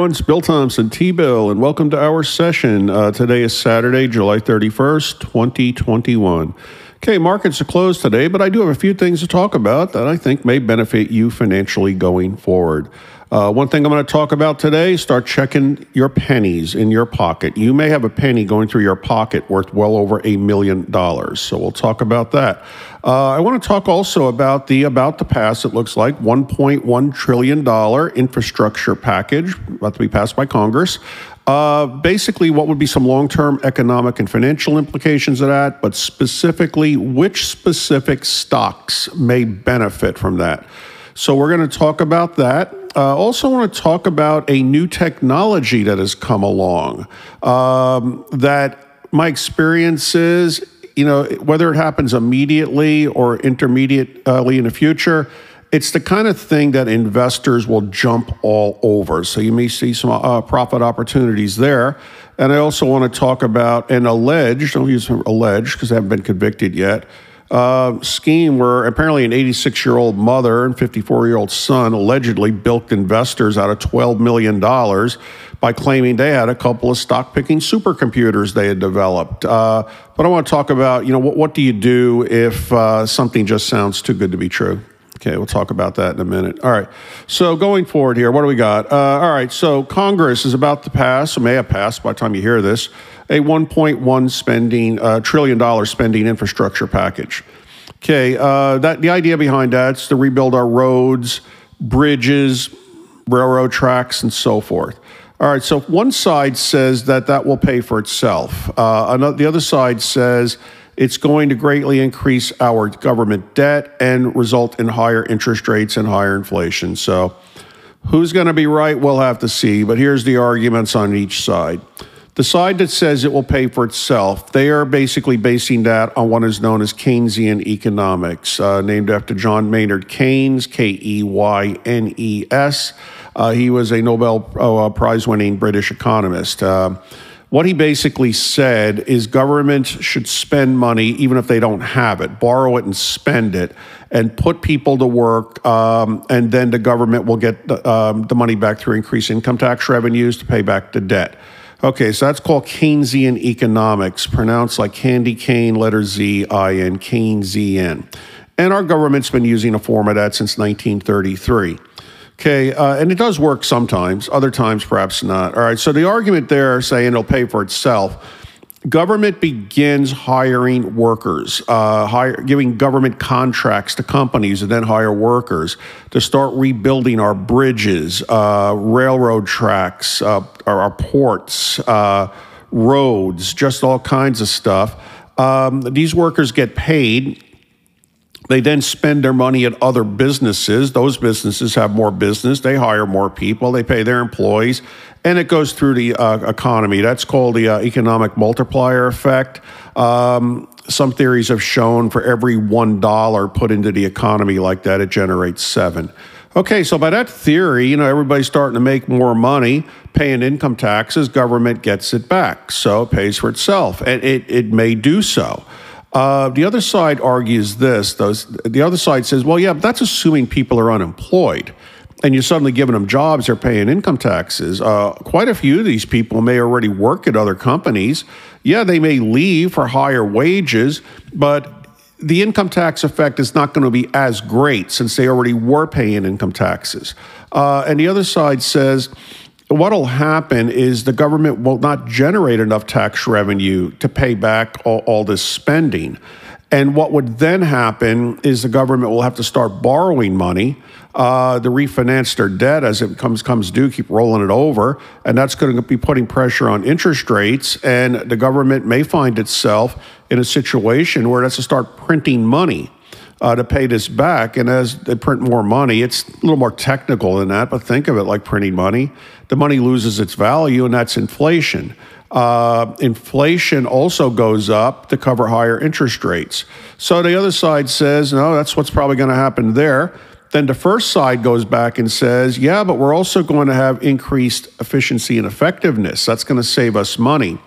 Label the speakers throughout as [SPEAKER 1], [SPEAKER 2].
[SPEAKER 1] Everyone, it's Bill Thompson, T Bill, and welcome to our session. Uh, today is Saturday, July 31st, 2021. Okay, markets are closed today, but I do have a few things to talk about that I think may benefit you financially going forward. Uh, one thing I'm going to talk about today start checking your pennies in your pocket. You may have a penny going through your pocket worth well over a million dollars. So we'll talk about that. Uh, I want to talk also about the about to pass, it looks like, $1.1 trillion infrastructure package about to be passed by Congress. Uh, basically, what would be some long term economic and financial implications of that, but specifically, which specific stocks may benefit from that. So, we're going to talk about that. Uh, also, want to talk about a new technology that has come along. Um, that my experience is, you know, whether it happens immediately or intermediately in the future, it's the kind of thing that investors will jump all over. So you may see some uh, profit opportunities there. And I also want to talk about an alleged, don't use alleged because they haven't been convicted yet, uh, scheme where apparently an 86 year old mother and 54 year old son allegedly bilked investors out of $12 million by claiming they had a couple of stock picking supercomputers they had developed. Uh, but I want to talk about, you know, what, what do you do if uh, something just sounds too good to be true? Okay, we'll talk about that in a minute. All right. So going forward here, what do we got? Uh, all right. So Congress is about to pass, or may have passed by the time you hear this, a 1.1 spending uh, trillion dollar spending infrastructure package. Okay, uh, that the idea behind that is to rebuild our roads, bridges, railroad tracks, and so forth. All right, so one side says that that will pay for itself. Uh, another, the other side says it's going to greatly increase our government debt and result in higher interest rates and higher inflation. So, who's going to be right? We'll have to see. But here's the arguments on each side. The side that says it will pay for itself, they are basically basing that on what is known as Keynesian economics, uh, named after John Maynard Keynes, K E Y N E S. Uh, he was a Nobel uh, Prize winning British economist. Uh, what he basically said is government should spend money even if they don't have it, borrow it and spend it, and put people to work, um, and then the government will get the, um, the money back through increased income tax revenues to pay back the debt. Okay, so that's called Keynesian economics, pronounced like candy cane, letter Z, I N, Keynesian. And our government's been using a form of that since 1933. Okay, uh, and it does work sometimes, other times perhaps not. All right, so the argument there saying it'll pay for itself government begins hiring workers, uh, hire, giving government contracts to companies and then hire workers to start rebuilding our bridges, uh, railroad tracks, uh, our, our, ports, uh, roads, just all kinds of stuff. Um, these workers get paid they then spend their money at other businesses. Those businesses have more business. They hire more people. They pay their employees, and it goes through the uh, economy. That's called the uh, economic multiplier effect. Um, some theories have shown for every one dollar put into the economy like that, it generates seven. Okay, so by that theory, you know, everybody's starting to make more money, paying income taxes, government gets it back. So it pays for itself, and it, it may do so. Uh, the other side argues this, though. The other side says, well, yeah, but that's assuming people are unemployed. And you're suddenly giving them jobs, they're paying income taxes. Uh, quite a few of these people may already work at other companies. Yeah, they may leave for higher wages, but the income tax effect is not going to be as great since they already were paying income taxes. Uh, and the other side says, what'll happen is the government will not generate enough tax revenue to pay back all, all, this spending. And what would then happen is the government will have to start borrowing money uh, to refinance their debt as it comes comes due, keep rolling it over, and that's going to be putting pressure on interest rates. And the government may find itself in a situation where it has to start printing money. uh, to pay this back. And as they print more money, it's a little more technical than that, but think of it like printing money. The money loses its value, and that's inflation. Uh, inflation also goes up to cover higher interest rates. So the other side says, no, that's what's probably going to happen there. Then the first side goes back and says, yeah, but we're also going to have increased efficiency and effectiveness. That's going to save us money.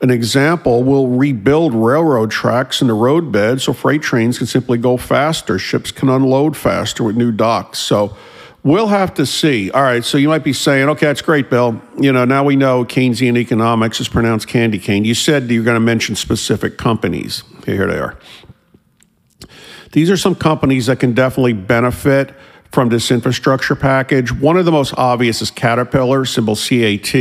[SPEAKER 1] An example, we'll rebuild railroad tracks in the roadbed so freight trains can simply go faster. Ships can unload faster with new docks. So we'll have to see. All right, so you might be saying, okay, that's great, Bill. You know, now we know Keynesian economics is pronounced candy cane. You said you're going to mention specific companies. Okay, here they are. These are some companies that can definitely benefit from this infrastructure package. One of the most obvious is Caterpillar, symbol CAT.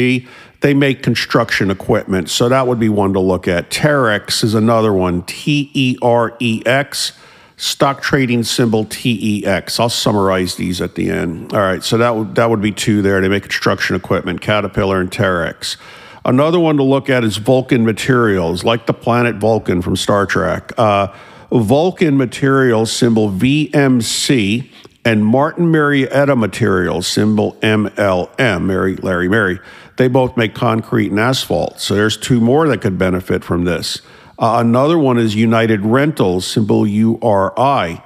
[SPEAKER 1] They make construction equipment, so that would be one to look at. Terex is another one, T E R E X. Stock trading symbol TEX. I'll summarize these at the end. All right, so that would that would be two there. They make construction equipment, Caterpillar and Terex. Another one to look at is Vulcan Materials, like the planet Vulcan from Star Trek. Uh, Vulcan Materials, symbol VMC, and Martin Marietta Materials, symbol MLM, Mary, Larry Mary. They both make concrete and asphalt. So there's two more that could benefit from this. Uh, another one is United Rentals, symbol URI.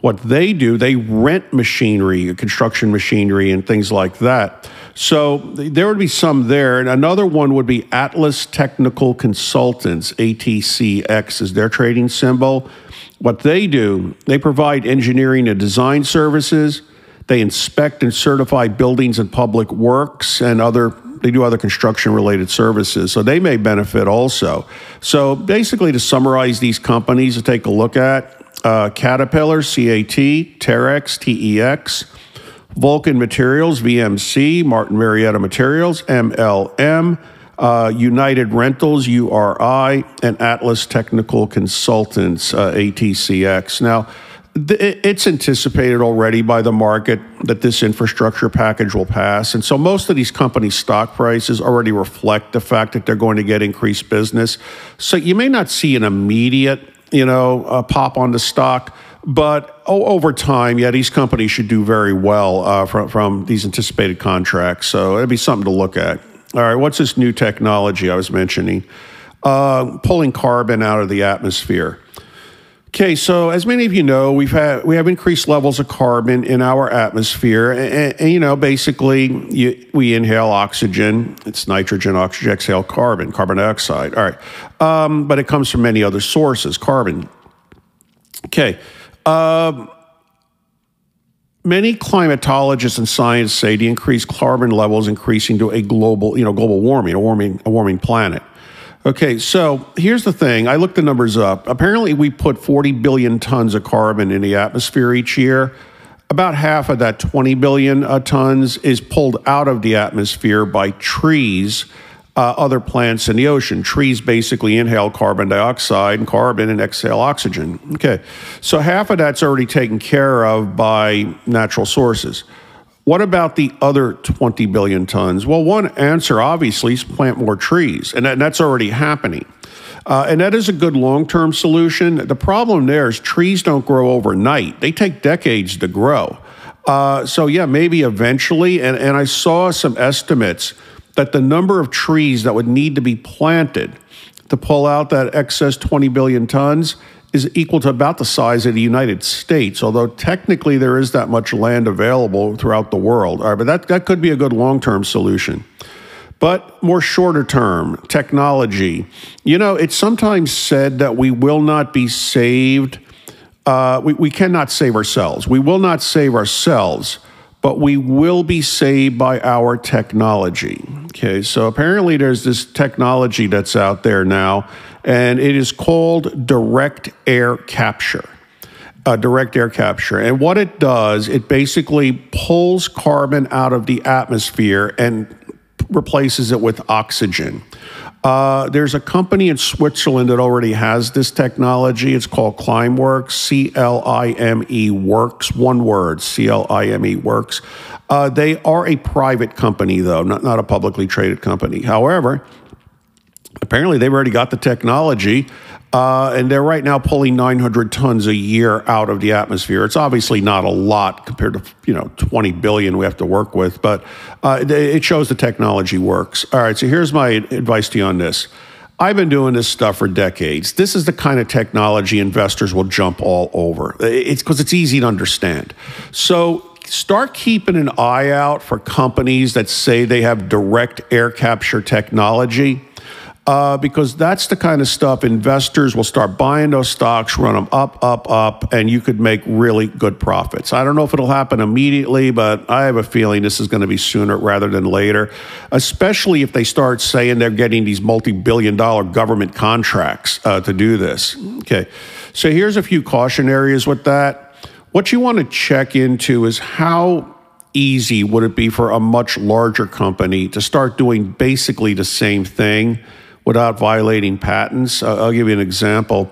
[SPEAKER 1] What they do, they rent machinery, construction machinery, and things like that. So there would be some there. And another one would be Atlas Technical Consultants, ATCX is their trading symbol. What they do, they provide engineering and design services. They inspect and certify buildings and public works and other they do other construction related services. So they may benefit also. So basically to summarize these companies to take a look at, uh, Caterpillar, CAT, Terex, TEX, Vulcan Materials, VMC, Martin Marietta Materials, MLM, uh, United Rentals, URI, and Atlas Technical Consultants, uh, ATCX. Now, th- it's anticipated already by the market that this infrastructure package will pass. And so most of these companies' stock prices already reflect the fact that they're going to get increased business. So you may not see an immediate, you know, uh, pop on the stock. But oh, over time, yeah, these companies should do very well uh, from, from these anticipated contracts. So it'd be something to look at. All right, what's this new technology I was mentioning? Uh, pulling carbon out of the atmosphere. Okay, so as many of you know, we've had we have increased levels of carbon in our atmosphere, and, and you know, basically, you, we inhale oxygen. It's nitrogen, oxygen, exhale carbon, carbon dioxide. All right, um, but it comes from many other sources. Carbon. Okay. Um, Many climatologists and science say the increased carbon levels increasing to a global, you know, global warming, a warming, a warming planet. Okay, so here's the thing. I looked the numbers up. Apparently, we put 40 billion tons of carbon in the atmosphere each year. About half of that 20 billion uh, tons is pulled out of the atmosphere by trees uh, other plants in the ocean. Trees basically inhale carbon dioxide and carbon and exhale oxygen. Okay, so half of that's already taken care of by natural sources. What about the other 20 billion tons? Well, one answer obviously is plant more trees, and, that, and that's already happening. Uh, and that is a good long term solution. The problem there is trees don't grow overnight, they take decades to grow. Uh, so, yeah, maybe eventually. And, and I saw some estimates that the number of trees that would need to be planted to pull out that excess 20 billion tons is equal to about the size of the United States, although technically there is that much land available throughout the world. All right, but that, that could be a good long term solution. But more shorter term, technology. You know, it's sometimes said that we will not be saved. Uh, we, we cannot save ourselves. We will not save ourselves but we will be saved by our technology. Okay, so apparently there's this technology that's out there now, and it is called direct air capture. Uh, direct air capture. And what it does, it basically pulls carbon out of the atmosphere and replaces it with oxygen. Uh, there's a company in Switzerland that already has this technology. It's called Climeworks, C L I M E Works, one word, C L I M E Works. Uh, they are a private company, though, not, not a publicly traded company. However, Apparently, they've already got the technology. Uh, and they're right now pulling 900 tons a year out of the atmosphere. It's obviously not a lot compared to you know 20 billion we have to work with, but uh, it shows the technology works. All right, so here's my advice to you on this. I've been doing this stuff for decades. This is the kind of technology investors will jump all over. It's because it's easy to understand. So start keeping an eye out for companies that say they have direct air capture technology uh, because that's the kind of stuff investors will start buying those stocks, run them up, up, up, and you could make really good profits. I don't know if it'll happen immediately, but I have a feeling this is going to be sooner rather than later, especially if they start saying they're getting these multi billion dollar government contracts uh, to do this. Okay, so here's a few caution areas with that. What you want to check into is how easy would it be for a much larger company to start doing basically the same thing without violating patents. Uh, I'll give you an example.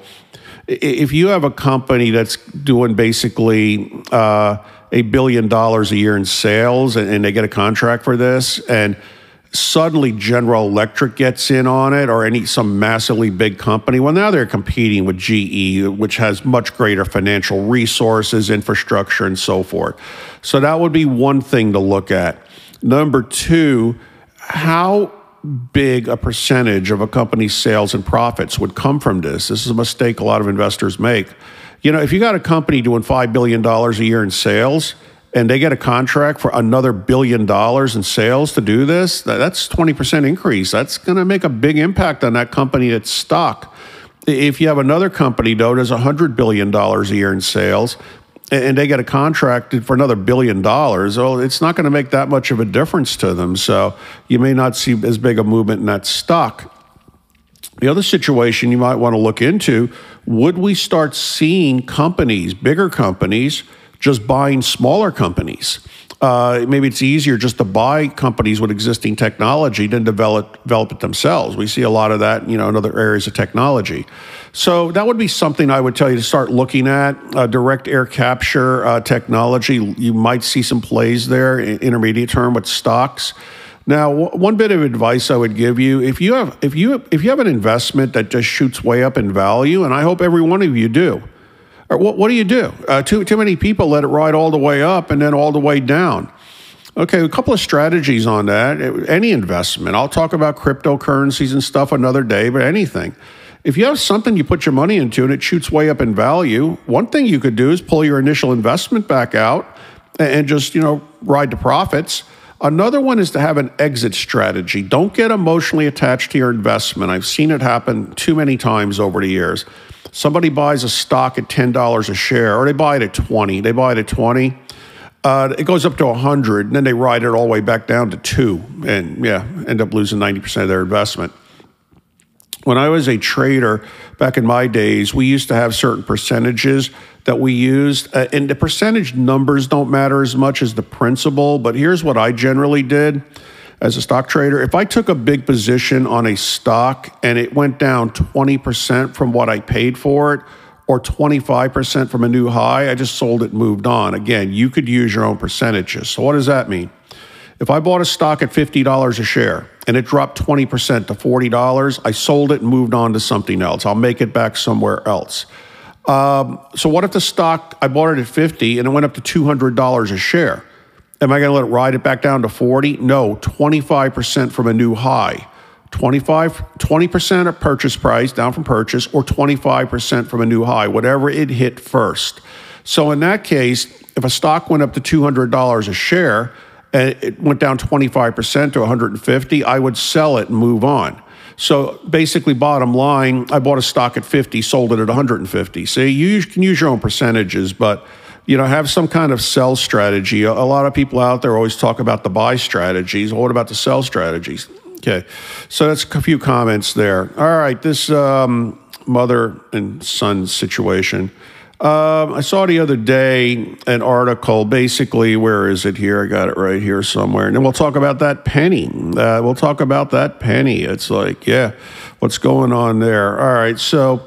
[SPEAKER 1] If you have a company that's doing basically uh, a billion dollars a year in sales and, and they get a contract for this, and suddenly General Electric gets in on it or any some massively big company, well, now they're competing with GE, which has much greater financial resources, infrastructure, and so forth. So that would be one thing to look at. Number two, how big a percentage of a company's sales and profits would come from this. This is a mistake a lot of investors make. You know, if you got a company doing $5 billion a year in sales and they get a contract for another billion dollars in sales to do this, that's 20% increase. That's going to make a big impact on that company, its stock. If you have another company, though, does $100 billion a year in sales, and they get a contract for another billion dollars, well, it's not going to make that much of a difference to them. So you may not see as big a movement in that stock. The other situation you might want to look into would we start seeing companies, bigger companies, just buying smaller companies? Uh, maybe it's easier just to buy companies with existing technology than develop develop it themselves. We see a lot of that, you know, in other areas of technology. So that would be something I would tell you to start looking at. Uh, direct air capture uh, technology, you might see some plays there, intermediate term with stocks. Now, one bit of advice I would give you: if you have if you if you have an investment that just shoots way up in value, and I hope every one of you do or what, what do you do? Uh, too, too many people let it ride all the way up and then all the way down. Okay, a couple of strategies on that. Any investment, I'll talk about cryptocurrencies and stuff another day, but anything. If you have something you put your money into and it shoots way up in value, one thing you could do is pull your initial investment back out and just, you know, ride the profits. Another one is to have an exit strategy. Don't get emotionally attached to your investment. I've seen it happen too many times over the years. Somebody buys a stock at $10 a share, or they buy it at 20. They buy it at 20. Uh, it goes up to 100, and then they ride it all the way back down to two, and yeah, end up losing 90% of their investment. When I was a trader back in my days, we used to have certain percentages that we used, uh, and the percentage numbers don't matter as much as the principle. But here's what I generally did as a stock trader, if I took a big position on a stock and it went down 20% from what I paid for it, or 25% from a new high, I just sold it, and moved on. Again, you could use your own percentages. So, what does that mean? If I bought a stock at $50 a share and it dropped 20% to $40, I sold it and moved on to something else. I'll make it back somewhere else. Um, so, what if the stock, I bought it at 50 and it went up to $200 a share? Am I going to let it ride it back down to 40? No, 25% from a new high. 25, 20% of purchase price down from purchase or 25% from a new high, whatever it hit first. So in that case, if a stock went up to $200 a share and it went down 25% to 150, I would sell it and move on. So basically, bottom line, I bought a stock at 50, sold it at 150. See, you can use your own percentages, but you know, have some kind of sell strategy. A, lot of people out there always talk about the buy strategies. What about the sell strategies? Okay, so that's a few comments there. All right, this um, mother and son situation. Um, I saw the other day an article. Basically, where is it here? I got it right here somewhere. And then we'll talk about that penny. Uh, we'll talk about that penny. It's like, yeah, what's going on there? All right. So,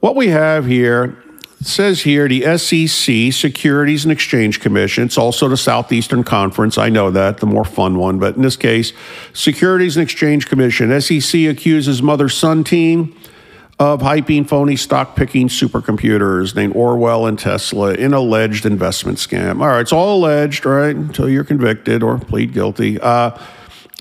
[SPEAKER 1] what we have here says here the SEC, Securities and Exchange Commission. It's also the Southeastern Conference. I know that, the more fun one. But in this case, Securities and Exchange Commission. SEC accuses mother son team of hyping phony stock picking supercomputers named Orwell and Tesla in alleged investment scam. All right, it's all alleged, right? Until you're convicted or plead guilty. Uh,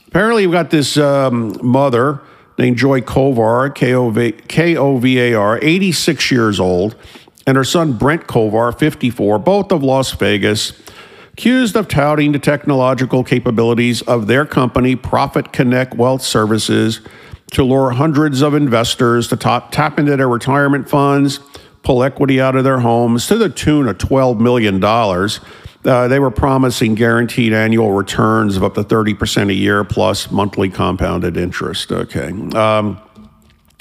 [SPEAKER 1] apparently, you've got this um, mother named Joy Kovar, K O V A R, 86 years old and her son Brent Kovar, 54, both of Las Vegas, accused of touting the technological capabilities of their company, Profit Connect Wealth Services, to lure hundreds of investors to top, tap into their retirement funds, pull equity out of their homes to the tune of $12 million. Uh, they were promising guaranteed annual returns of up to 30% a year plus monthly compounded interest. Okay. Um,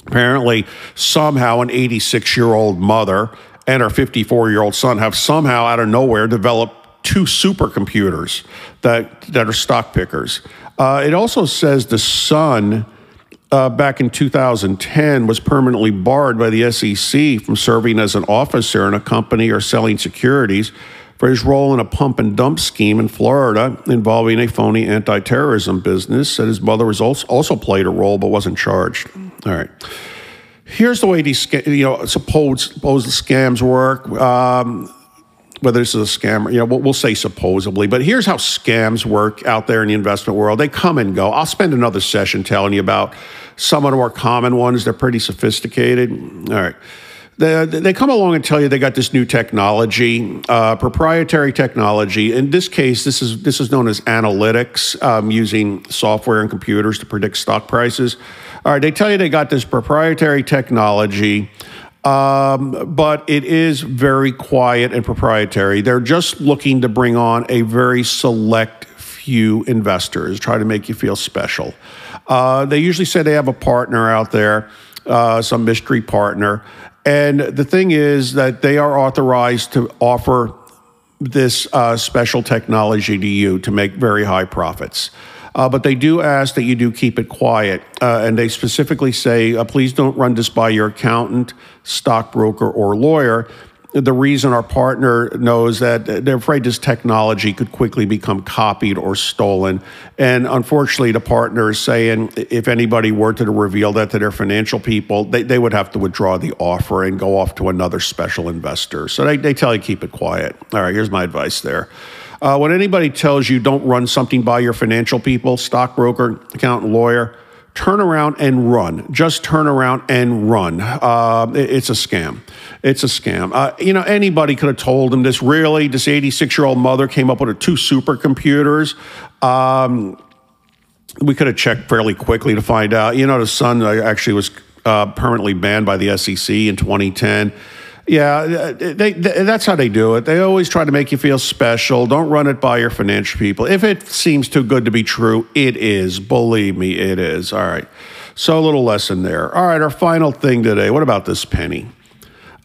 [SPEAKER 1] apparently, somehow, an 86 year old mother and her 54 year old son have somehow out of nowhere developed two supercomputers that, that are stock pickers. Uh, it also says the son. Uh, back in 2010 was permanently barred by the SEC from serving as an officer in a company or selling securities for his role in a pump and dump scheme in Florida involving a phony anti terrorism business. That his mother was also, played a role but wasn't charged. All right here's the way these you know suppose suppose the scams work. Um, whether this is a scam, you know, we'll, we'll, say supposedly, but here's how scams work out there in the investment world. They come and go. I'll spend another session telling you about some of the more common ones. They're pretty sophisticated. All right. They, they come along and tell you they got this new technology, uh, proprietary technology. In this case, this is this is known as analytics, um, using software and computers to predict stock prices. All right, they tell you they got this proprietary technology, um, but it is very quiet and proprietary. They're just looking to bring on a very select few investors, try to make you feel special. Uh, they usually say they have a partner out there, uh, some mystery partner. And the thing is that they are authorized to offer this uh, special technology to you to make very high profits. Uh, but they do ask that you do keep it quiet. Uh, and they specifically say, uh, please don't run this by your accountant, stockbroker, or lawyer. The reason our partner knows that they're afraid this technology could quickly become copied or stolen. And unfortunately, the partner is saying if anybody were to reveal that to their financial people, they, they would have to withdraw the offer and go off to another special investor. So they, they tell you keep it quiet. All right, here's my advice there. Uh, when anybody tells you don't run something by your financial people, stockbroker, accountant, lawyer, turn around and run. Just turn around and run. Uh, it's a scam. It's a scam. Uh, you know, anybody could have told him this. Really, this 86 year old mother came up with two supercomputers. Um, we could have checked fairly quickly to find out. You know, the son actually was uh, permanently banned by the SEC in 2010. Yeah, they, they, that's how they do it. They always try to make you feel special. Don't run it by your financial people. If it seems too good to be true, it is. Believe me, it is. All right. So a little lesson there. All right, our final thing today. What about this penny?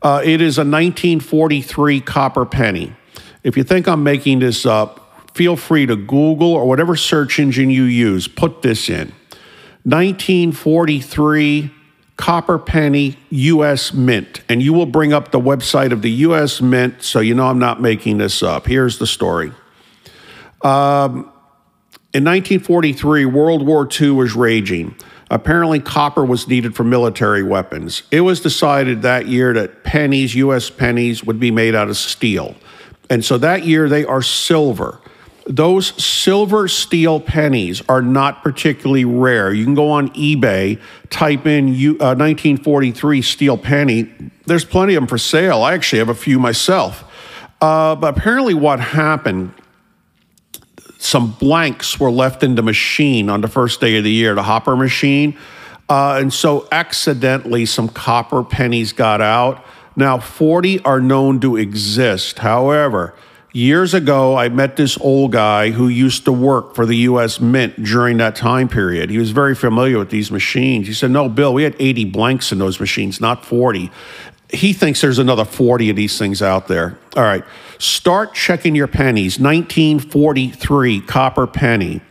[SPEAKER 1] Uh, it is a 1943 copper penny. If you think I'm making this up, feel free to Google or whatever search engine you use, put this in. 1943 copper penny US Mint. And you will bring up the website of the US Mint so you know I'm not making this up. Here's the story. Um, in 1943, World War II was raging. Apparently, copper was needed for military weapons. It was decided that year that pennies, US pennies, would be made out of steel. And so that year they are silver those silver steel pennies are not particularly rare. You can go on eBay, type in uh, 1943 steel penny. There's plenty of them for sale. I actually have a few myself. Uh, but apparently, what happened, some blanks were left in the machine on the first day of the year, the hopper machine. Uh, and so accidentally, some copper pennies got out. Now, 40 are known to exist. However, Years ago, I met this old guy who used to work for the US Mint during that time period. He was very familiar with these machines. He said, No, Bill, we had 80 blanks in those machines, not 40. He thinks there's another 40 of these things out there. All right, start checking your pennies. 1943 copper penny.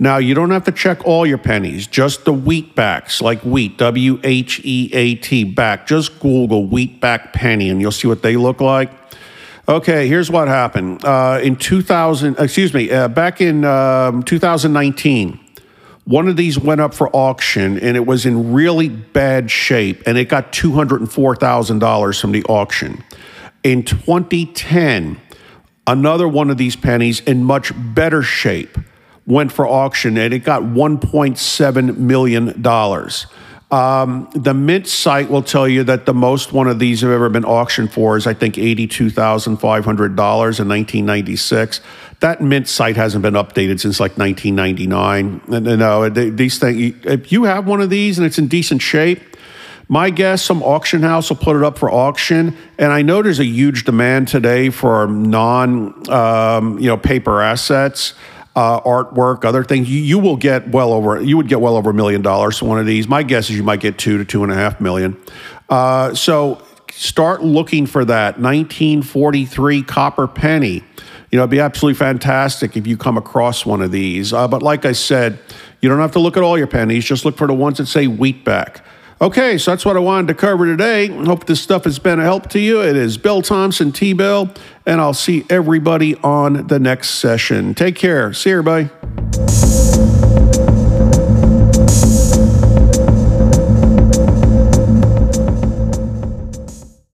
[SPEAKER 1] Now, you don't have to check all your pennies, just the wheat backs, like wheat, W H E A T, back. Just Google wheat back penny and you'll see what they look like. Okay, here's what happened. Uh, in 2000, excuse me, uh, back in um, 2019, one of these went up for auction and it was in really bad shape and it got $204,000 from the auction. In 2010, another one of these pennies in much better shape went for auction and it got $1.7 million. Um, the Mint site will tell you that the most one of these have ever been auctioned for is, I think, $82,500 in 1996. That Mint site hasn't been updated since like 1999. And, you know, these things, if you have one of these and it's in decent shape, my guess, some auction house will put it up for auction, and I know there's a huge demand today for non, um, you know, paper assets uh, artwork, other things, you, you will get well over you would get well over a million dollars for one of these. My guess is you might get two to two and a half million. Uh, so start looking for that 1943 copper penny. You know, it'd be absolutely fantastic if you come across one of these. Uh, but like I said, you don't have to look at all your pennies. Just look for the ones that say wheatback. Okay, so that's what I wanted to cover today. Hope this stuff has been a help to you. It is Bill Thompson, T Bill, and I'll see everybody on the next session. Take care. See you, everybody.